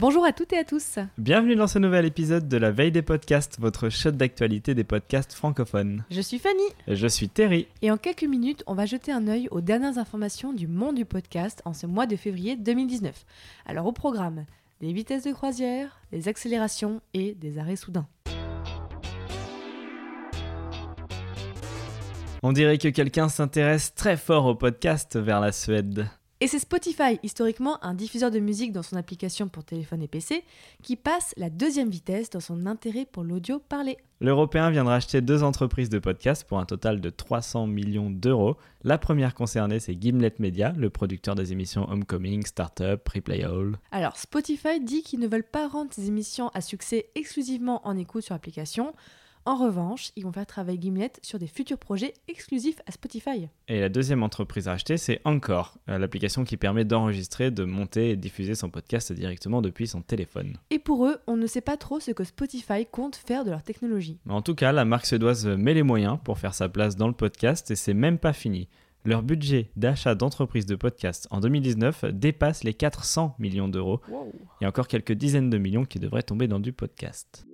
Bonjour à toutes et à tous. Bienvenue dans ce nouvel épisode de la veille des podcasts, votre shot d'actualité des podcasts francophones. Je suis Fanny. Et je suis Terry. Et en quelques minutes, on va jeter un œil aux dernières informations du monde du podcast en ce mois de février 2019. Alors au programme, des vitesses de croisière, des accélérations et des arrêts soudains. On dirait que quelqu'un s'intéresse très fort au podcast vers la Suède. Et c'est Spotify, historiquement un diffuseur de musique dans son application pour téléphone et PC, qui passe la deuxième vitesse dans son intérêt pour l'audio parlé. L'Européen vient de racheter deux entreprises de podcast pour un total de 300 millions d'euros. La première concernée, c'est Gimlet Media, le producteur des émissions Homecoming, Startup, Replay All. Alors, Spotify dit qu'ils ne veulent pas rendre ces émissions à succès exclusivement en écoute sur application. En revanche, ils vont faire travailler Gimlet sur des futurs projets exclusifs à Spotify. Et la deuxième entreprise rachetée, c'est Encore, euh, l'application qui permet d'enregistrer, de monter et diffuser son podcast directement depuis son téléphone. Et pour eux, on ne sait pas trop ce que Spotify compte faire de leur technologie. En tout cas, la marque suédoise met les moyens pour faire sa place dans le podcast et c'est même pas fini. Leur budget d'achat d'entreprises de podcast en 2019 dépasse les 400 millions d'euros. Il y a encore quelques dizaines de millions qui devraient tomber dans du podcast.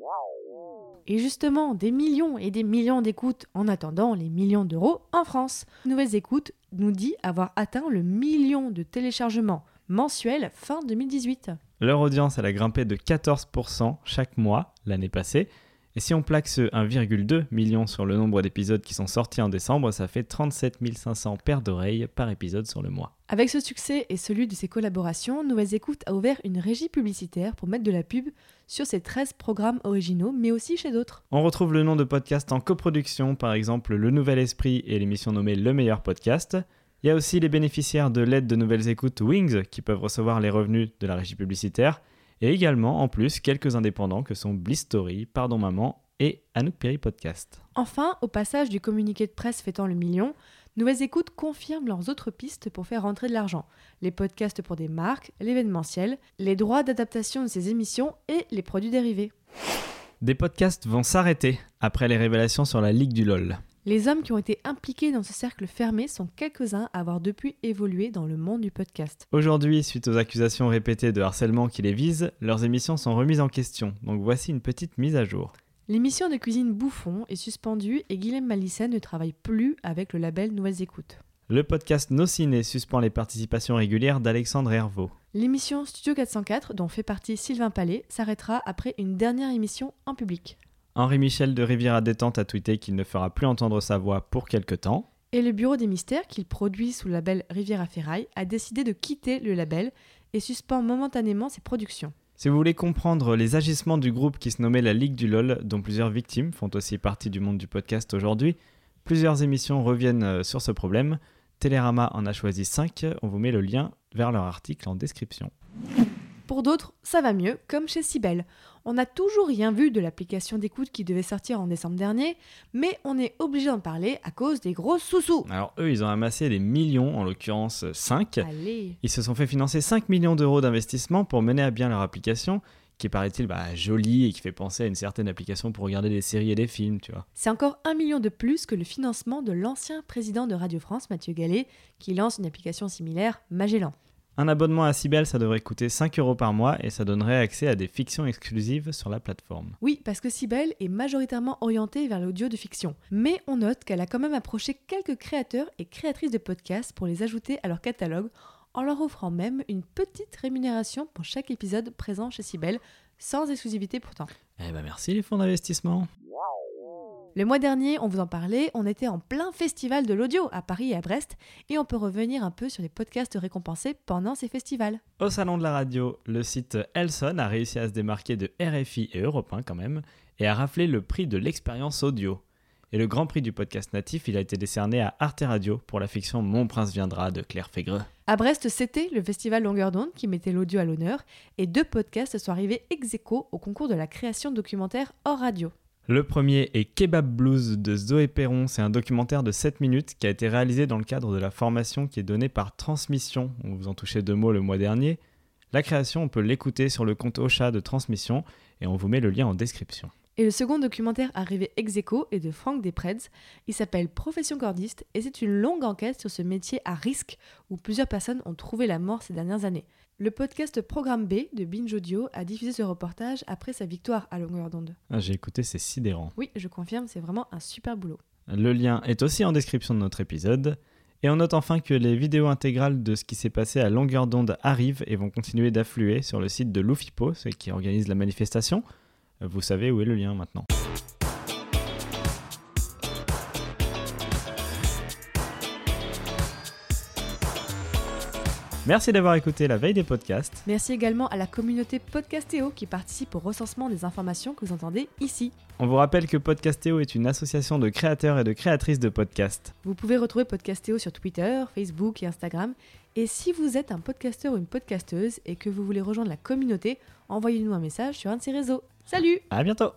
Et justement, des millions et des millions d'écoutes en attendant les millions d'euros en France. Nouvelles écoutes nous dit avoir atteint le million de téléchargements mensuels fin 2018. Leur audience, elle a grimpé de 14% chaque mois l'année passée. Et si on plaque ce 1,2 million sur le nombre d'épisodes qui sont sortis en décembre, ça fait 37 500 paires d'oreilles par épisode sur le mois. Avec ce succès et celui de ses collaborations, Nouvelles Écoutes a ouvert une régie publicitaire pour mettre de la pub sur ses 13 programmes originaux, mais aussi chez d'autres. On retrouve le nom de podcast en coproduction, par exemple Le Nouvel Esprit et l'émission nommée Le Meilleur Podcast. Il y a aussi les bénéficiaires de l'aide de Nouvelles Écoutes Wings qui peuvent recevoir les revenus de la régie publicitaire et également en plus quelques indépendants que sont Bliss Story, Pardon Maman et Anouk Perry Podcast. Enfin, au passage du communiqué de presse fêtant le million, Nouvelles Écoutes confirment leurs autres pistes pour faire rentrer de l'argent. Les podcasts pour des marques, l'événementiel, les droits d'adaptation de ces émissions et les produits dérivés. Des podcasts vont s'arrêter après les révélations sur la Ligue du LOL. Les hommes qui ont été impliqués dans ce cercle fermé sont quelques-uns à avoir depuis évolué dans le monde du podcast. Aujourd'hui, suite aux accusations répétées de harcèlement qui les visent, leurs émissions sont remises en question, donc voici une petite mise à jour. L'émission de cuisine Bouffon est suspendue et Guilhem Malissène ne travaille plus avec le label Nouvelles Écoutes. Le podcast Nos Ciné suspend les participations régulières d'Alexandre Hervaux. L'émission Studio 404, dont fait partie Sylvain Palais, s'arrêtera après une dernière émission en public. Henri Michel de Riviera Détente a tweeté qu'il ne fera plus entendre sa voix pour quelque temps. Et le Bureau des Mystères, qu'il produit sous le label Riviera Ferraille, a décidé de quitter le label et suspend momentanément ses productions. Si vous voulez comprendre les agissements du groupe qui se nommait la Ligue du LOL, dont plusieurs victimes font aussi partie du monde du podcast aujourd'hui, plusieurs émissions reviennent euh, sur ce problème. Télérama en a choisi 5, on vous met le lien vers leur article en description. Pour d'autres, ça va mieux, comme chez Sibel. On n'a toujours rien vu de l'application d'écoute qui devait sortir en décembre dernier, mais on est obligé d'en parler à cause des gros sous-sous. Alors eux, ils ont amassé des millions, en l'occurrence 5. Allez. Ils se sont fait financer 5 millions d'euros d'investissement pour mener à bien leur application, qui paraît-il bah, jolie et qui fait penser à une certaine application pour regarder des séries et des films, tu vois. C'est encore un million de plus que le financement de l'ancien président de Radio France, Mathieu Gallet, qui lance une application similaire, Magellan. Un abonnement à Sibel, ça devrait coûter 5 euros par mois et ça donnerait accès à des fictions exclusives sur la plateforme. Oui, parce que Sibel est majoritairement orientée vers l'audio de fiction. Mais on note qu'elle a quand même approché quelques créateurs et créatrices de podcasts pour les ajouter à leur catalogue en leur offrant même une petite rémunération pour chaque épisode présent chez Sibel, sans exclusivité pourtant. Eh ben merci les fonds d'investissement. Le mois dernier, on vous en parlait, on était en plein festival de l'audio à Paris et à Brest, et on peut revenir un peu sur les podcasts récompensés pendant ces festivals. Au salon de la radio, le site Elson a réussi à se démarquer de RFI et Europe 1 quand même, et a raflé le prix de l'expérience audio. Et le grand prix du podcast natif, il a été décerné à Arte Radio pour la fiction Mon prince viendra de Claire Fégreux. À Brest, c'était le festival Longueur d'onde qui mettait l'audio à l'honneur, et deux podcasts sont arrivés ex aequo au concours de la création documentaire hors radio. Le premier est Kebab Blues de Zoé Perron. C'est un documentaire de 7 minutes qui a été réalisé dans le cadre de la formation qui est donnée par Transmission. On vous en touchait deux mots le mois dernier. La création, on peut l'écouter sur le compte Ocha de Transmission et on vous met le lien en description. Et le second documentaire arrivé ex aequo est de Franck Despreds. Il s'appelle Profession cordiste et c'est une longue enquête sur ce métier à risque où plusieurs personnes ont trouvé la mort ces dernières années. Le podcast Programme B de Binge Audio a diffusé ce reportage après sa victoire à longueur d'onde. Ah, J'ai écouté, c'est sidérant. Oui, je confirme, c'est vraiment un super boulot. Le lien est aussi en description de notre épisode. Et on note enfin que les vidéos intégrales de ce qui s'est passé à longueur d'onde arrivent et vont continuer d'affluer sur le site de l'UFIPO, ce qui organise la manifestation. Vous savez où est le lien maintenant. Merci d'avoir écouté la veille des podcasts. Merci également à la communauté Podcastéo qui participe au recensement des informations que vous entendez ici. On vous rappelle que Podcastéo est une association de créateurs et de créatrices de podcasts. Vous pouvez retrouver Podcastéo sur Twitter, Facebook et Instagram. Et si vous êtes un podcasteur ou une podcasteuse et que vous voulez rejoindre la communauté, envoyez-nous un message sur un de ces réseaux. Salut À bientôt